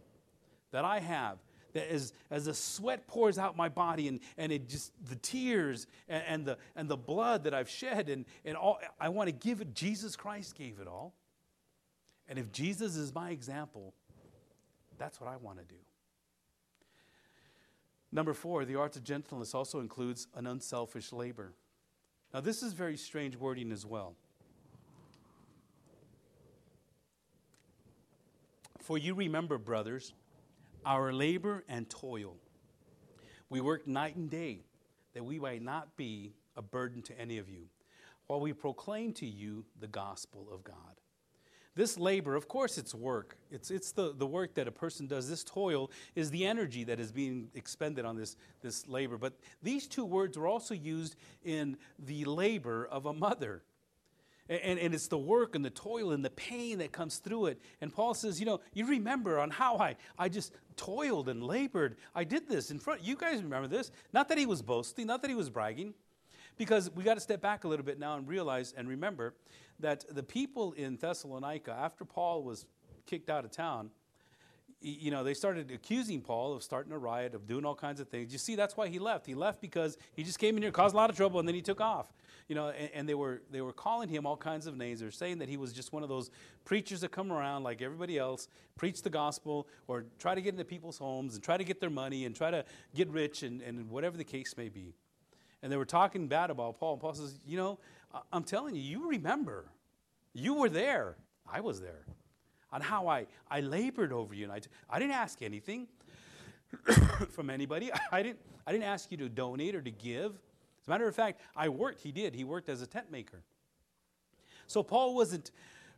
that I have, that as, as the sweat pours out my body and, and it just the tears and, and, the, and the blood that I've shed and, and all, I want to give it, Jesus Christ gave it all. And if Jesus is my example, that's what I want to do. Number four, the art of gentleness also includes an unselfish labor. Now, this is very strange wording as well. For you remember, brothers, our labor and toil. We work night and day that we might not be a burden to any of you, while we proclaim to you the gospel of God. This labor, of course, it's work. It's, it's the, the work that a person does. This toil is the energy that is being expended on this, this labor. But these two words are also used in the labor of a mother. And, and it's the work and the toil and the pain that comes through it. And Paul says, you know, you remember on how I, I just toiled and labored. I did this in front. You guys remember this. Not that he was boasting, not that he was bragging. Because we got to step back a little bit now and realize and remember that the people in Thessalonica, after Paul was kicked out of town, you know, they started accusing Paul of starting a riot, of doing all kinds of things. You see, that's why he left. He left because he just came in here, caused a lot of trouble, and then he took off. You know, and, and, they were they were calling him all kinds of names. They were saying that he was just one of those preachers that come around like everybody else, preach the gospel, or try to get into people's homes and try to get their money and try to get rich and, and whatever the case may be. And they were talking bad about Paul. And Paul says, You know, I'm telling you, you remember. You were there. I was there. On how I, I labored over you. And I, I didn't ask anything from anybody. I didn't, I didn't ask you to donate or to give. As a matter of fact, I worked. He did. He worked as a tent maker. So Paul wasn't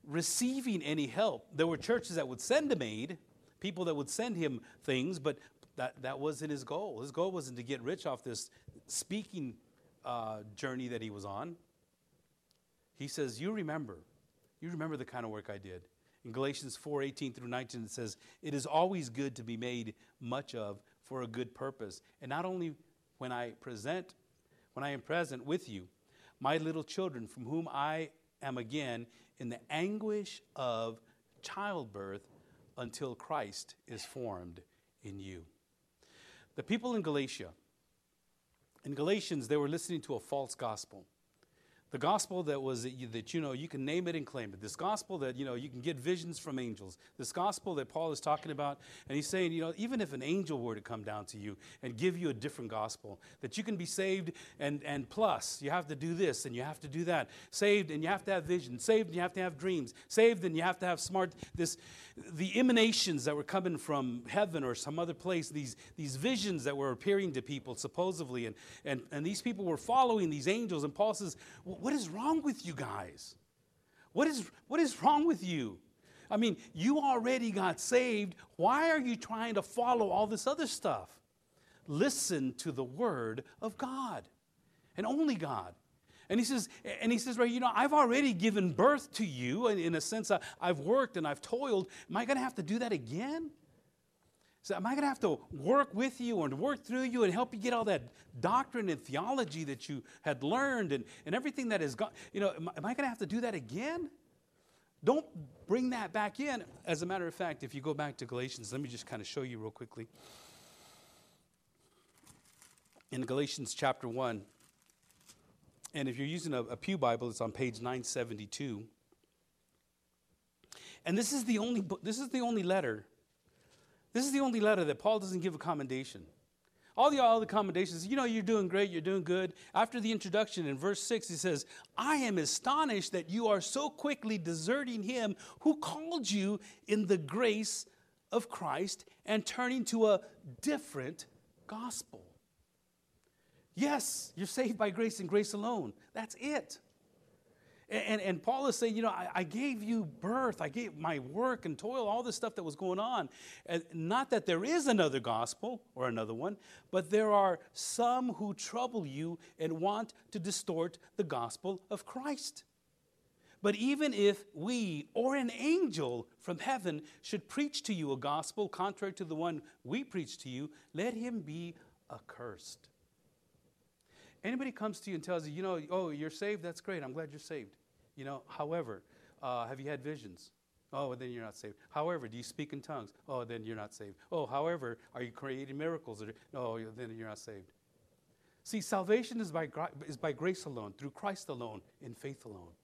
receiving any help. There were churches that would send him aid, people that would send him things, but that, that wasn't his goal. His goal wasn't to get rich off this speaking uh, journey that he was on. He says, You remember, you remember the kind of work I did. In Galatians 4 18 through 19, it says, It is always good to be made much of for a good purpose. And not only when I present, when I am present with you, my little children, from whom I am again in the anguish of childbirth until Christ is formed in you. The people in Galatia, in Galatians, they were listening to a false gospel. The gospel that was that you, that you know you can name it and claim it. This gospel that you know you can get visions from angels. This gospel that Paul is talking about, and he's saying, you know, even if an angel were to come down to you and give you a different gospel, that you can be saved and and plus you have to do this and you have to do that. Saved and you have to have vision. Saved and you have to have dreams. Saved and you have to have smart this the emanations that were coming from heaven or some other place, these, these visions that were appearing to people supposedly, and, and, and these people were following these angels. And Paul says, What is wrong with you guys? What is, what is wrong with you? I mean, you already got saved. Why are you trying to follow all this other stuff? Listen to the word of God and only God. And he says, and he says, right, you know, I've already given birth to you. And in a sense, I, I've worked and I've toiled. Am I going to have to do that again? So am I going to have to work with you and work through you and help you get all that doctrine and theology that you had learned and, and everything that has gone? You know, am, am I going to have to do that again? Don't bring that back in. As a matter of fact, if you go back to Galatians, let me just kind of show you real quickly. In Galatians chapter 1, and if you're using a, a Pew Bible, it's on page 972. And this is the only this is the only letter. This is the only letter that Paul doesn't give a commendation. All the other commendations, you know, you're doing great, you're doing good. After the introduction in verse 6, he says, I am astonished that you are so quickly deserting him who called you in the grace of Christ and turning to a different gospel. Yes, you're saved by grace and grace alone. That's it. And, and, Paul is saying, you know, I, I, gave you birth, I gave my work and toil, all this stuff that was going on. And not that there is another gospel or another one, but there are some who trouble you and want to distort the gospel of Christ. But even if we or an angel from heaven should preach to you a gospel contrary to the one we preach to you, let him be accursed. Anybody comes to you and tells you, you know, oh, you're saved, that's great, I'm glad you're saved. You know, however, uh, have you had visions? Oh, then you're not saved. However, do you speak in tongues? Oh, then you're not saved. Oh, however, are you creating miracles? No, then you're not saved. See, salvation is by, is by grace alone, through Christ alone, in faith alone.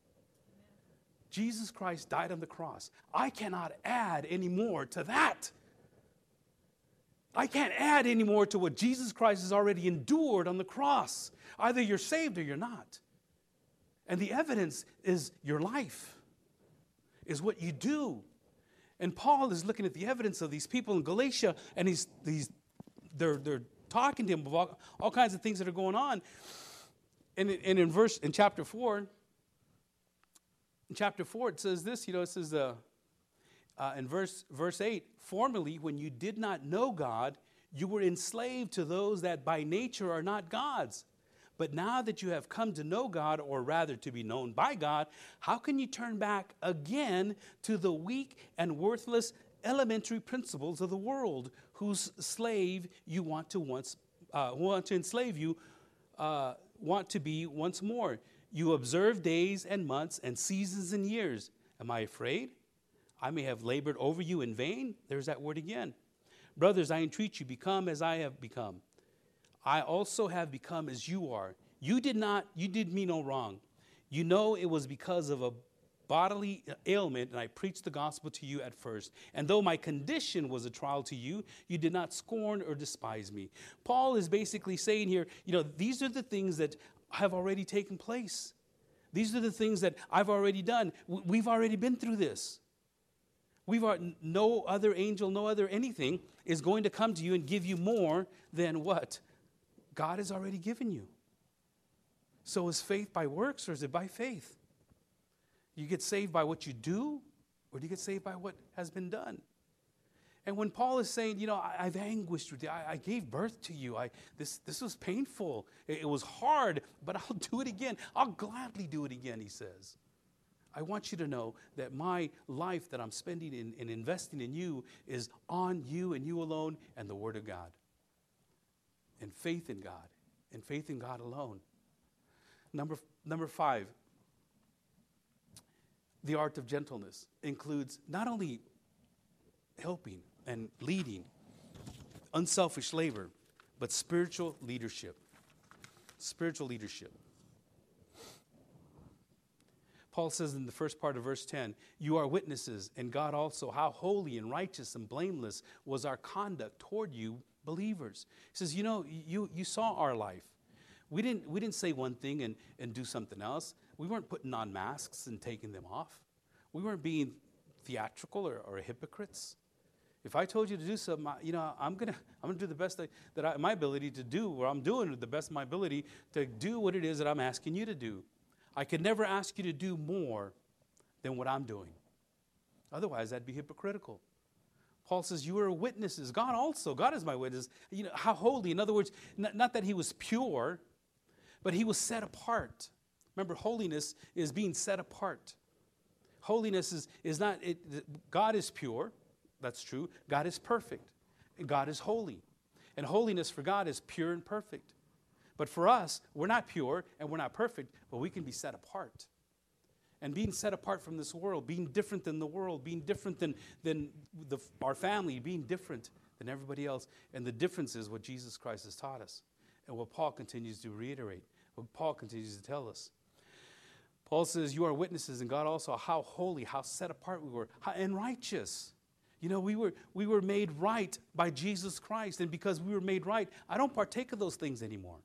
Jesus Christ died on the cross. I cannot add any more to that. I can't add any more to what Jesus Christ has already endured on the cross. Either you're saved or you're not. And the evidence is your life, is what you do. And Paul is looking at the evidence of these people in Galatia, and he's, he's, they're, they're talking to him about all kinds of things that are going on. And, and in verse in chapter 4, in chapter 4, it says this, you know, it says uh, uh, in verse, verse 8, formerly when you did not know God, you were enslaved to those that by nature are not God's. But now that you have come to know God, or rather to be known by God, how can you turn back again to the weak and worthless elementary principles of the world, whose slave you want to once uh, want to enslave you, uh, want to be once more? You observe days and months and seasons and years. Am I afraid? I may have labored over you in vain. There's that word again. Brothers, I entreat you, become as I have become. I also have become as you are. You did not, you did me no wrong. You know it was because of a bodily ailment, and I preached the gospel to you at first. And though my condition was a trial to you, you did not scorn or despise me. Paul is basically saying here, you know, these are the things that have already taken place. These are the things that I've already done. We've already been through this. We've no other angel, no other anything is going to come to you and give you more than what God has already given you. So is faith by works or is it by faith? You get saved by what you do or do you get saved by what has been done? And when Paul is saying, you know, I, have anguished with you, I, I, gave birth to you, I, this, this was painful, it, it was hard, but I'll do it again. I'll gladly do it again, he says. I want you to know that my life that I'm spending in, in investing in you is on you and you alone and the Word of God and faith in God and faith in God alone. Number, number five, the art of gentleness includes not only helping and leading, unselfish labor, but spiritual leadership. Spiritual leadership. Paul says in the first part of verse 10, You are witnesses, and God also, how holy and righteous and blameless was our conduct toward you believers. He says, You know, you, you saw our life. We didn't, we didn't say one thing and, and do something else. We weren't putting on masks and taking them off. We weren't being theatrical or, or hypocrites. If I told you to do something, you know, I'm gonna, I'm gonna do the best that, that I, my ability to do, or I'm doing the best of my ability to do what it is that I'm asking you to do. I could never ask you to do more than what I'm doing. Otherwise, that'd be hypocritical. Paul says, You are witnesses. God also, God is my witness. You know, how holy. In other words, not, not that he was pure, but he was set apart. Remember, holiness is being set apart. Holiness is, is not, it, God is pure, that's true. God is perfect, God is holy. And holiness for God is pure and perfect. But for us, we're not pure and we're not perfect, but we can be set apart and being set apart from this world, being different than the world, being different than, than the, our family, being different than everybody else. And the difference is what Jesus Christ has taught us and what Paul continues to reiterate, what Paul continues to tell us. Paul says, You are witnesses, and God also, how holy, how set apart we were, how, and righteous. You know, we were, we were made right by Jesus Christ. And because we were made right, I don't partake of those things anymore.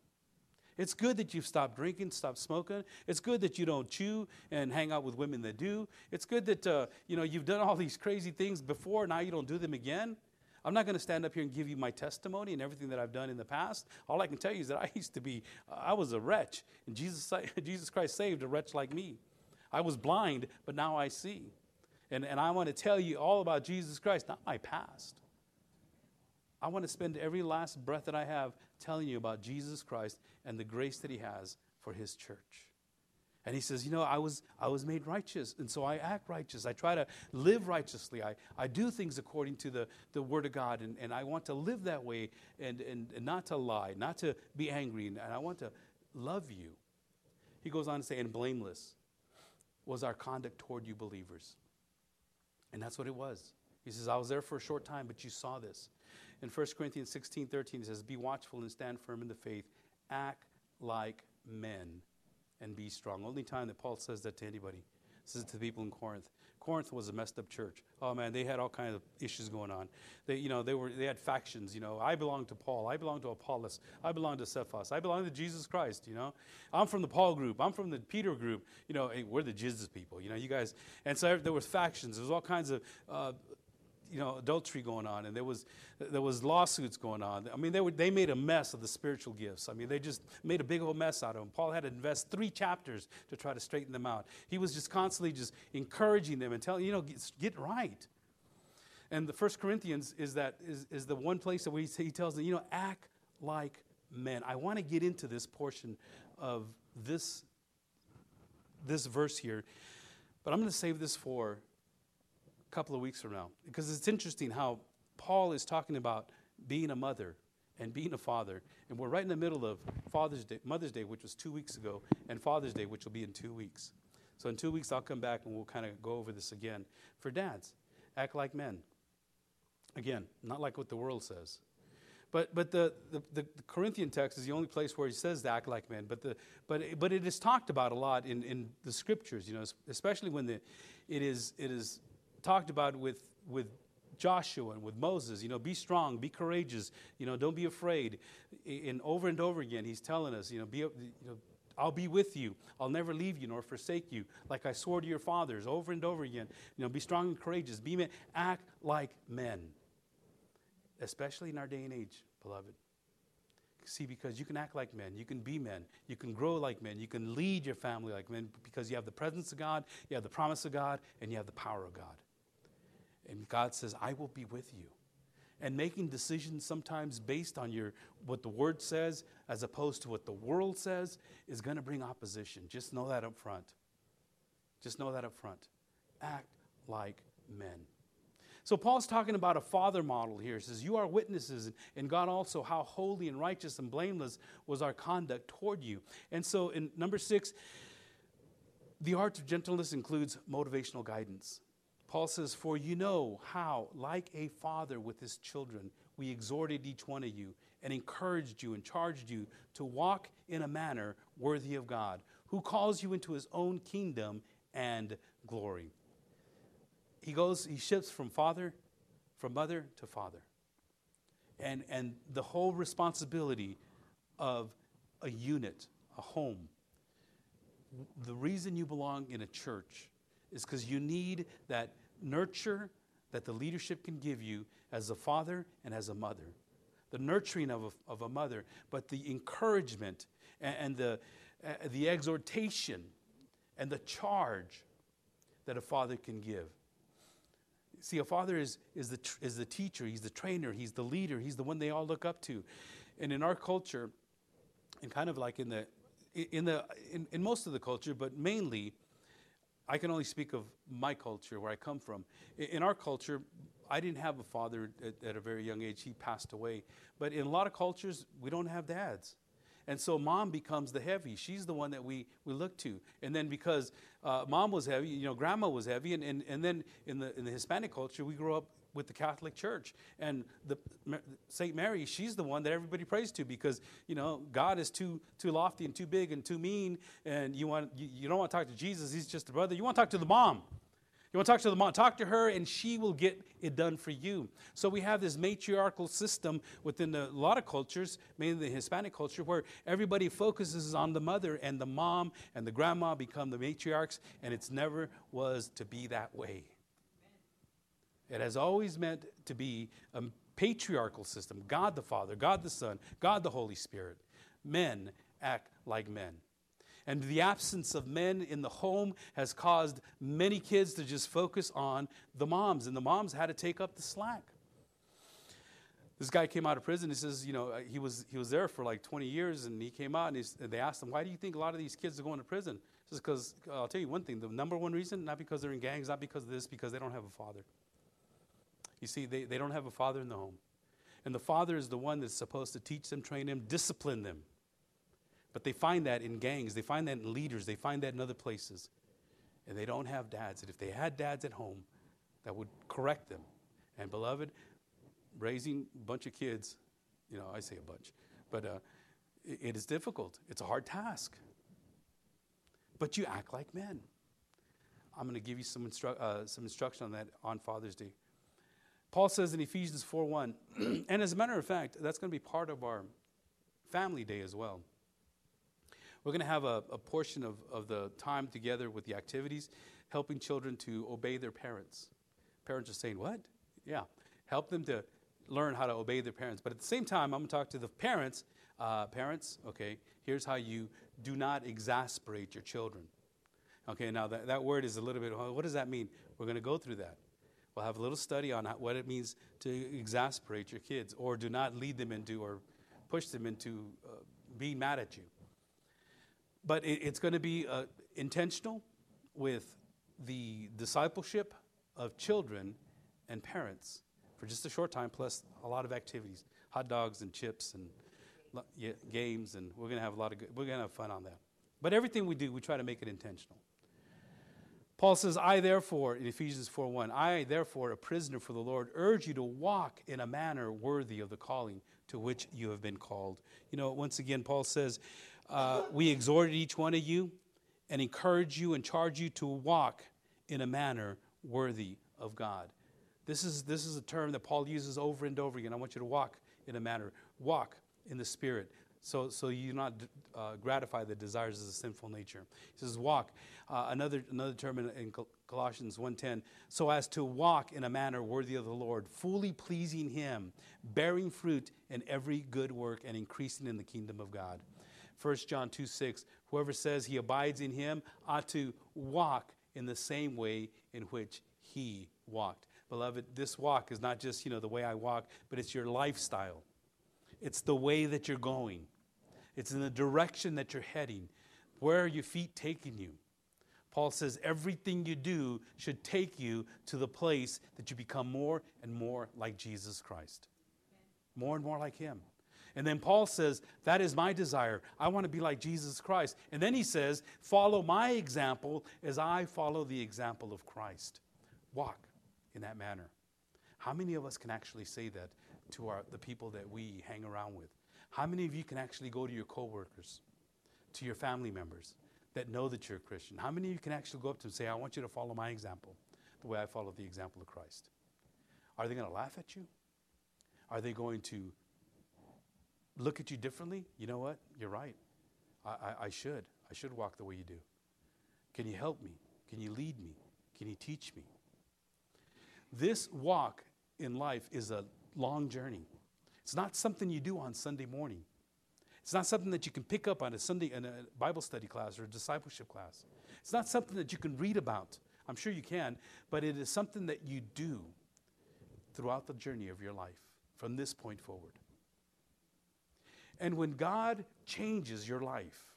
It's good that you've stopped drinking, stopped smoking. It's good that you don't chew and hang out with women that do. It's good that uh, you know you've done all these crazy things before. Now you don't do them again. I'm not going to stand up here and give you my testimony and everything that I've done in the past. All I can tell you is that I used to be, I was a wretch, and Jesus, Jesus Christ saved a wretch like me. I was blind, but now I see. And, and I want to tell you all about Jesus Christ, not my past. I want to spend every last breath that I have telling you about Jesus Christ and the grace that He has for His church. And he says, You know, I was, I was made righteous, and so I act righteous. I try to live righteously. I, I do things according to the, the Word of God, and, and I want to live that way and, and, and not to lie, not to be angry, and, and I want to love you. He goes on to say, And blameless was our conduct toward you believers. And that's what it was. He says, I was there for a short time, but you saw this. In 1 Corinthians 16 13, he says, Be watchful and stand firm in the faith, act like men and be strong. Only time that Paul says that to anybody. Says it to the people in Corinth. Corinth was a messed up church. Oh man, they had all kinds of issues going on. They, you know, they were they had factions. You know, I belong to Paul. I belong to Apollos. I belong to Cephas. I belong to Jesus Christ. You know, I'm from the Paul group. I'm from the Peter group. You know, hey, we're the Jesus people. You know, you guys. And so there was factions. There was all kinds of uh, you know adultery going on and there was there was lawsuits going on. I mean they were they made a mess of the spiritual gifts. I mean they just made a big old mess out of them. Paul had to invest three chapters to try to straighten them out. He was just constantly just encouraging them and telling you know get, get right. And the first corinthians is that is, is the one place that we, he tells them you know act like men. I want to get into this portion of this this verse here but i'm going to save this for couple of weeks from now. Because it's interesting how Paul is talking about being a mother and being a father. And we're right in the middle of Father's Day, Mother's Day, which was two weeks ago, and Father's Day, which will be in two weeks. So in two weeks, I'll come back and we'll kind of go over this again. For dads, act like men. Again, not like what the world says. But, but the, the, the, Corinthian text is the only place where he says to act like men. But, the, but, but it is talked about a lot in, in the scriptures, you know, especially when the, it, is, it is talked about with, with Joshua and with Moses, you know, be strong, be courageous, you know, don't be afraid. And over and over again, he's telling us, you know, be, you know, I'll be with you. I'll never leave you nor forsake you, like I swore to your fathers over and over again. You know, be strong and courageous. Be men. Act like men, especially in our day and age, beloved. See, because you can act like men, you can be men, you can grow like men, you can lead your family like men because you have the presence of God, you have the promise of God, and you have the power of God. And God says, I will be with you. And making decisions sometimes based on your what the word says as opposed to what the world says is going to bring opposition. Just know that up front. Just know that up front. Act like men. So Paul's talking about a father model here. He says, You are witnesses, and God also, how holy and righteous and blameless was our conduct toward you. And so in number six, the art of gentleness includes motivational guidance. Paul says, For you know how, like a father with his children, we exhorted each one of you and encouraged you and charged you to walk in a manner worthy of God, who calls you into his own kingdom and glory. He goes, he shifts from father, from mother to father. And, and the whole responsibility of a unit, a home. The reason you belong in a church is because you need that nurture that the leadership can give you as a father and as a mother. The nurturing of a, of a mother, but the encouragement and, and the, uh, the exhortation and the charge that a father can give. See, a father is, is, the, is the teacher, he's the trainer, he's the leader, he's the one they all look up to. And in our culture, and kind of like in the, in, the, in, in most of the culture, but mainly, I can only speak of my culture, where I come from. In our culture, I didn't have a father at, at, a very young age. He passed away. But in a lot of cultures, we don't have dads. And so mom becomes the heavy. She's the one that we, we look to. And then because uh, mom was heavy, you know, grandma was heavy. And, and, and then in the, in the Hispanic culture, we grew up with the Catholic Church. And the St. Mary, she's the one that everybody prays to because, you know, God is too too lofty and too big and too mean and you want you, you don't want to talk to Jesus, he's just a brother. You want to talk to the mom. You want to talk to the mom, talk to her, and she will get it done for you. So we have this matriarchal system within a lot of cultures, mainly the Hispanic culture, where everybody focuses on the mother, and the mom and the grandma become the matriarchs, and it's never was to be that way. It has always meant to be a patriarchal system God the Father, God the Son, God the Holy Spirit. Men act like men. And the absence of men in the home has caused many kids to just focus on the moms, and the moms had to take up the slack. This guy came out of prison. He says, you know, uh, he was, he was there for like 20 years, and he came out, and, and they asked him, why do you think a lot of these kids are going to prison? He says, because I'll tell you one thing the number one reason, not because they're in gangs, not because of this, because they don't have a father. You see, they, they don't have a father in the home. And the father is the one that's supposed to teach them, train them, discipline them. But they find that in gangs, they find that in leaders, they find that in other places. And they don't have dads. And if they had dads at home, that would correct them. And beloved, raising a bunch of kids, you know, I say a bunch, but uh, it, it is difficult. It's a hard task. But you act like men. I'm going to give you some, instru- uh, some instruction on that on Father's Day. Paul says in Ephesians 4:1, and as a matter of fact, that's going to be part of our family day as well. We're going to have a, a portion of, of the time together with the activities, helping children to obey their parents. Parents are saying, What? Yeah. Help them to learn how to obey their parents. But at the same time, I'm going to talk to the parents. Uh, parents, okay, here's how you do not exasperate your children. Okay, now that, that word is a little bit, what does that mean? We're going to go through that. We'll have a little study on what it means to exasperate your kids or do not lead them into or push them into uh, being mad at you. But it, it's going to be uh, intentional with the discipleship of children and parents for just a short time, plus a lot of activities hot dogs and chips and yeah, games, and we're going to have a lot of good, we're going to have fun on that. But everything we do, we try to make it intentional. Paul says, I therefore, in Ephesians 4 1, I therefore, a prisoner for the Lord, urge you to walk in a manner worthy of the calling to which you have been called. You know, once again, Paul says, uh, We exhorted each one of you and encourage you and charge you to walk in a manner worthy of God. This is, this is a term that Paul uses over and over again. I want you to walk in a manner, walk in the Spirit, so, so you do not uh, gratify the desires of the sinful nature. He says, walk. Uh, another, another term in, in Colossians 1.10, so as to walk in a manner worthy of the Lord, fully pleasing him, bearing fruit in every good work and increasing in the kingdom of God. 1 John 2 6, whoever says he abides in him ought to walk in the same way in which he walked. Beloved, this walk is not just, you know, the way I walk, but it's your lifestyle. It's the way that you're going. It's in the direction that you're heading. Where are your feet taking you? Paul says everything you do should take you to the place that you become more and more like Jesus Christ. More and more like Him. And then Paul says, That is my desire. I want to be like Jesus Christ. And then he says, Follow my example as I follow the example of Christ. Walk in that manner. How many of us can actually say that to our, the people that we hang around with? How many of you can actually go to your coworkers, to your family members that know that you're a Christian? How many of you can actually go up to them and say, I want you to follow my example, the way I follow the example of Christ? Are they going to laugh at you? Are they going to look at you differently? You know what? You're right. I, I, I should. I should walk the way you do. Can you help me? Can you lead me? Can you teach me? This walk in life is a long journey. It's not something you do on Sunday morning. It's not something that you can pick up on a Sunday in a Bible study class or a discipleship class. It's not something that you can read about. I'm sure you can, but it is something that you do throughout the journey of your life from this point forward. And when God changes your life,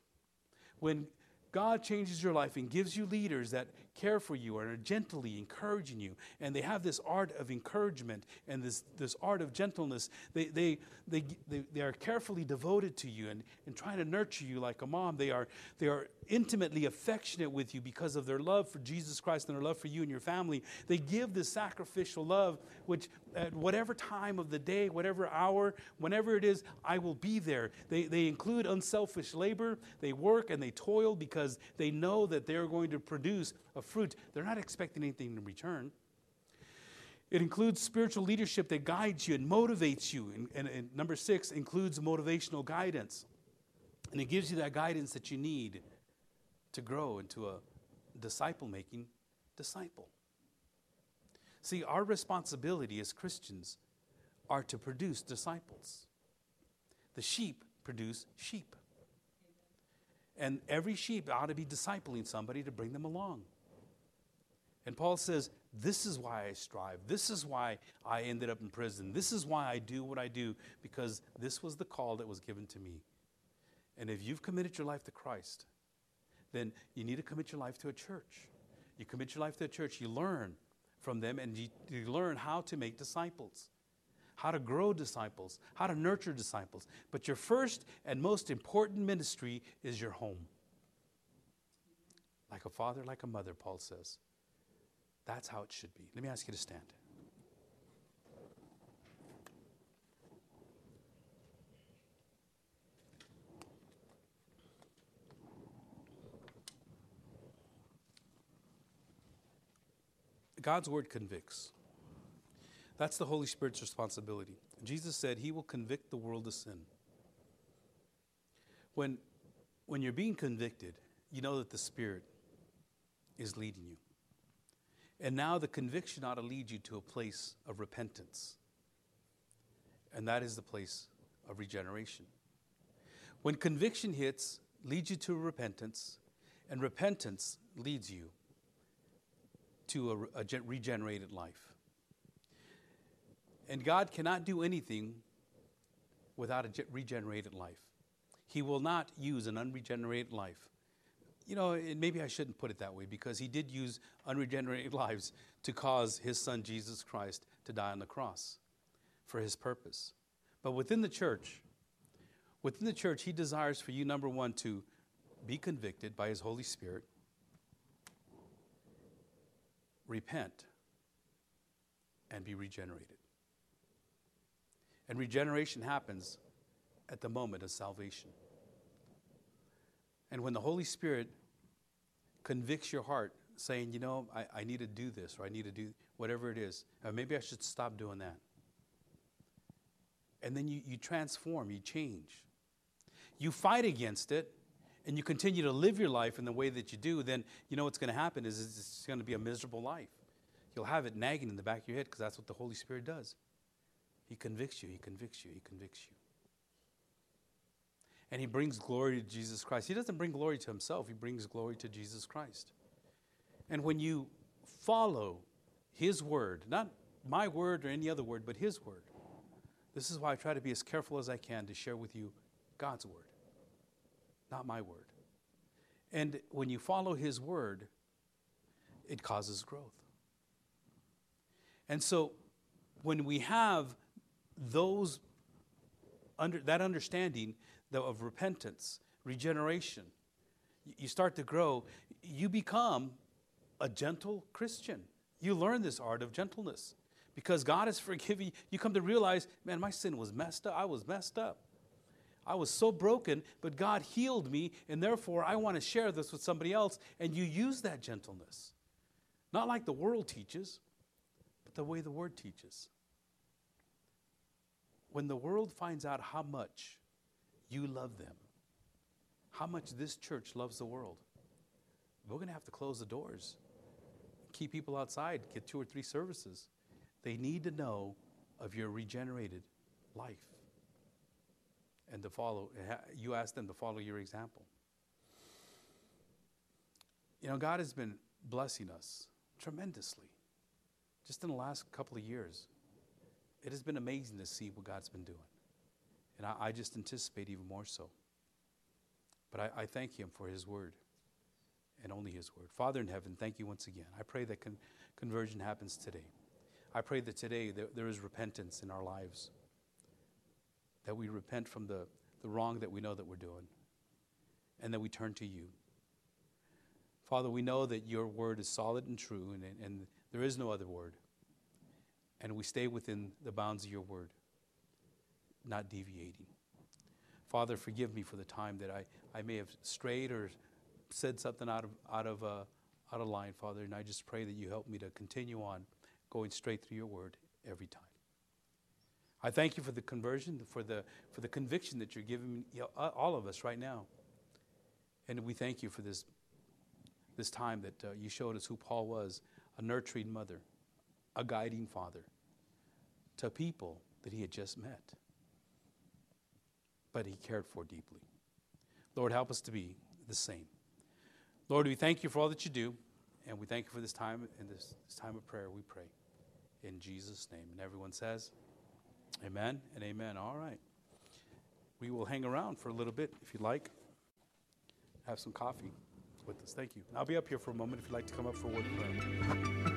when God changes your life and gives you leaders that care for you and are gently encouraging you. And they have this art of encouragement and this, this art of gentleness. They, they, they, they, they are carefully devoted to you and, and trying to nurture you like a mom. They are, they are intimately affectionate with you because of their love for Jesus Christ and their love for you and your family. They give this sacrificial love, which at whatever time of the day, whatever hour, whenever it is, I will be there. They, they include unselfish labor. They work and they toil because they know that they're going to produce a fruit. They're not expecting anything in return. It includes spiritual leadership that guides you and motivates you. And, and, and, number six includes motivational guidance. And it gives you that guidance that you need to grow into a disciple making disciple. See, our responsibility as Christians, are to produce disciples. The sheep produce sheep. And every sheep ought to be discipling somebody to bring them along. And Paul says, This is why I strive. This is why I ended up in prison. This is why I do what I do, because this was the call that was given to me. And if you've committed your life to Christ, then you need to commit your life to a church. You commit your life to a church, you learn from them, and you, you learn how to make disciples how to grow disciples, how to nurture disciples. But your first and most important ministry is your home. Like a father, like a mother, Paul says. That's how it should be. Let me ask you to stand. God's word convicts. That's the Holy Spirit's responsibility. Jesus said he will convict the world of sin. When, when you're being convicted, you know that the Spirit is leading you. And now the conviction ought to lead you to a place of repentance. And that is the place of regeneration. When conviction hits, leads you to repentance, and repentance leads you to a, a regenerated life. And God cannot do anything without a regenerated life. He will not use an unregenerated life. You know, and maybe I shouldn't put it that way because he did use unregenerated lives to cause his son Jesus Christ to die on the cross for his purpose. But within the church, within the church, he desires for you, number one, to be convicted by his Holy Spirit, repent, and be regenerated. And regeneration happens at the moment of salvation. And when the Holy Spirit convicts your heart, saying, you know, I, I need to do this, or I need to do whatever it is, or maybe I should stop doing that. And then you, you transform, you change. You fight against it, and you continue to live your life in the way that you do, then you know what's going to happen is it's going to be a miserable life. You'll have it nagging in the back of your head because that's what the Holy Spirit does. He convicts you, He convicts you, He convicts you. And He brings glory to Jesus Christ. He doesn't bring glory to Himself, He brings glory to Jesus Christ. And when you follow His word, not my word or any other word, but His word, this is why I try to be as careful as I can to share with you God's word, not my word. And when you follow His word, it causes growth. And so when we have those under that understanding of repentance, regeneration, you start to grow, you become a gentle Christian. You learn this art of gentleness because God is forgiving. You come to realize, man, my sin was messed up. I was messed up. I was so broken, but God healed me, and therefore I want to share this with somebody else. And you use that gentleness. Not like the world teaches, but the way the Word teaches when the world finds out how much you love them, how much this church loves the world, we're going to have to close the doors, keep people outside, get two or three services. They need to know of your regenerated life and to follow. You ask them to follow your example. You know, God has been blessing us tremendously just in the last couple of years it has been amazing to see what God's been doing. And I, I just anticipate even more so. But I, I, thank Him for His word and only His word. Father in heaven, thank you once again. I pray that con- conversion happens today. I pray that today there, there is repentance in our lives, that we repent from the, the wrong that we know that we're doing, and that we turn to you. Father, we know that your word is solid and true, and, and there is no other word and we stay within the bounds of your word, not deviating. Father, forgive me for the time that I, I may have strayed or said something out of, out, of, uh, out of line, Father, and I just pray that you help me to continue on going straight through your word every time. I thank you for the conversion, for the, for the conviction that you're giving all of us right now. And we thank you for this, this time that uh, you showed us who Paul was a nurturing mother a guiding father to people that he had just met, but he cared for deeply. Lord, help us to be the same. Lord, we thank you for all that you do, and we thank you for this time and this, this time of prayer, we pray. In Jesus' name. And everyone says, Amen and amen. All right. We will hang around for a little bit if you'd like. Have some coffee with us. Thank you. I'll be up here for a moment if you'd like to come up for a word of prayer.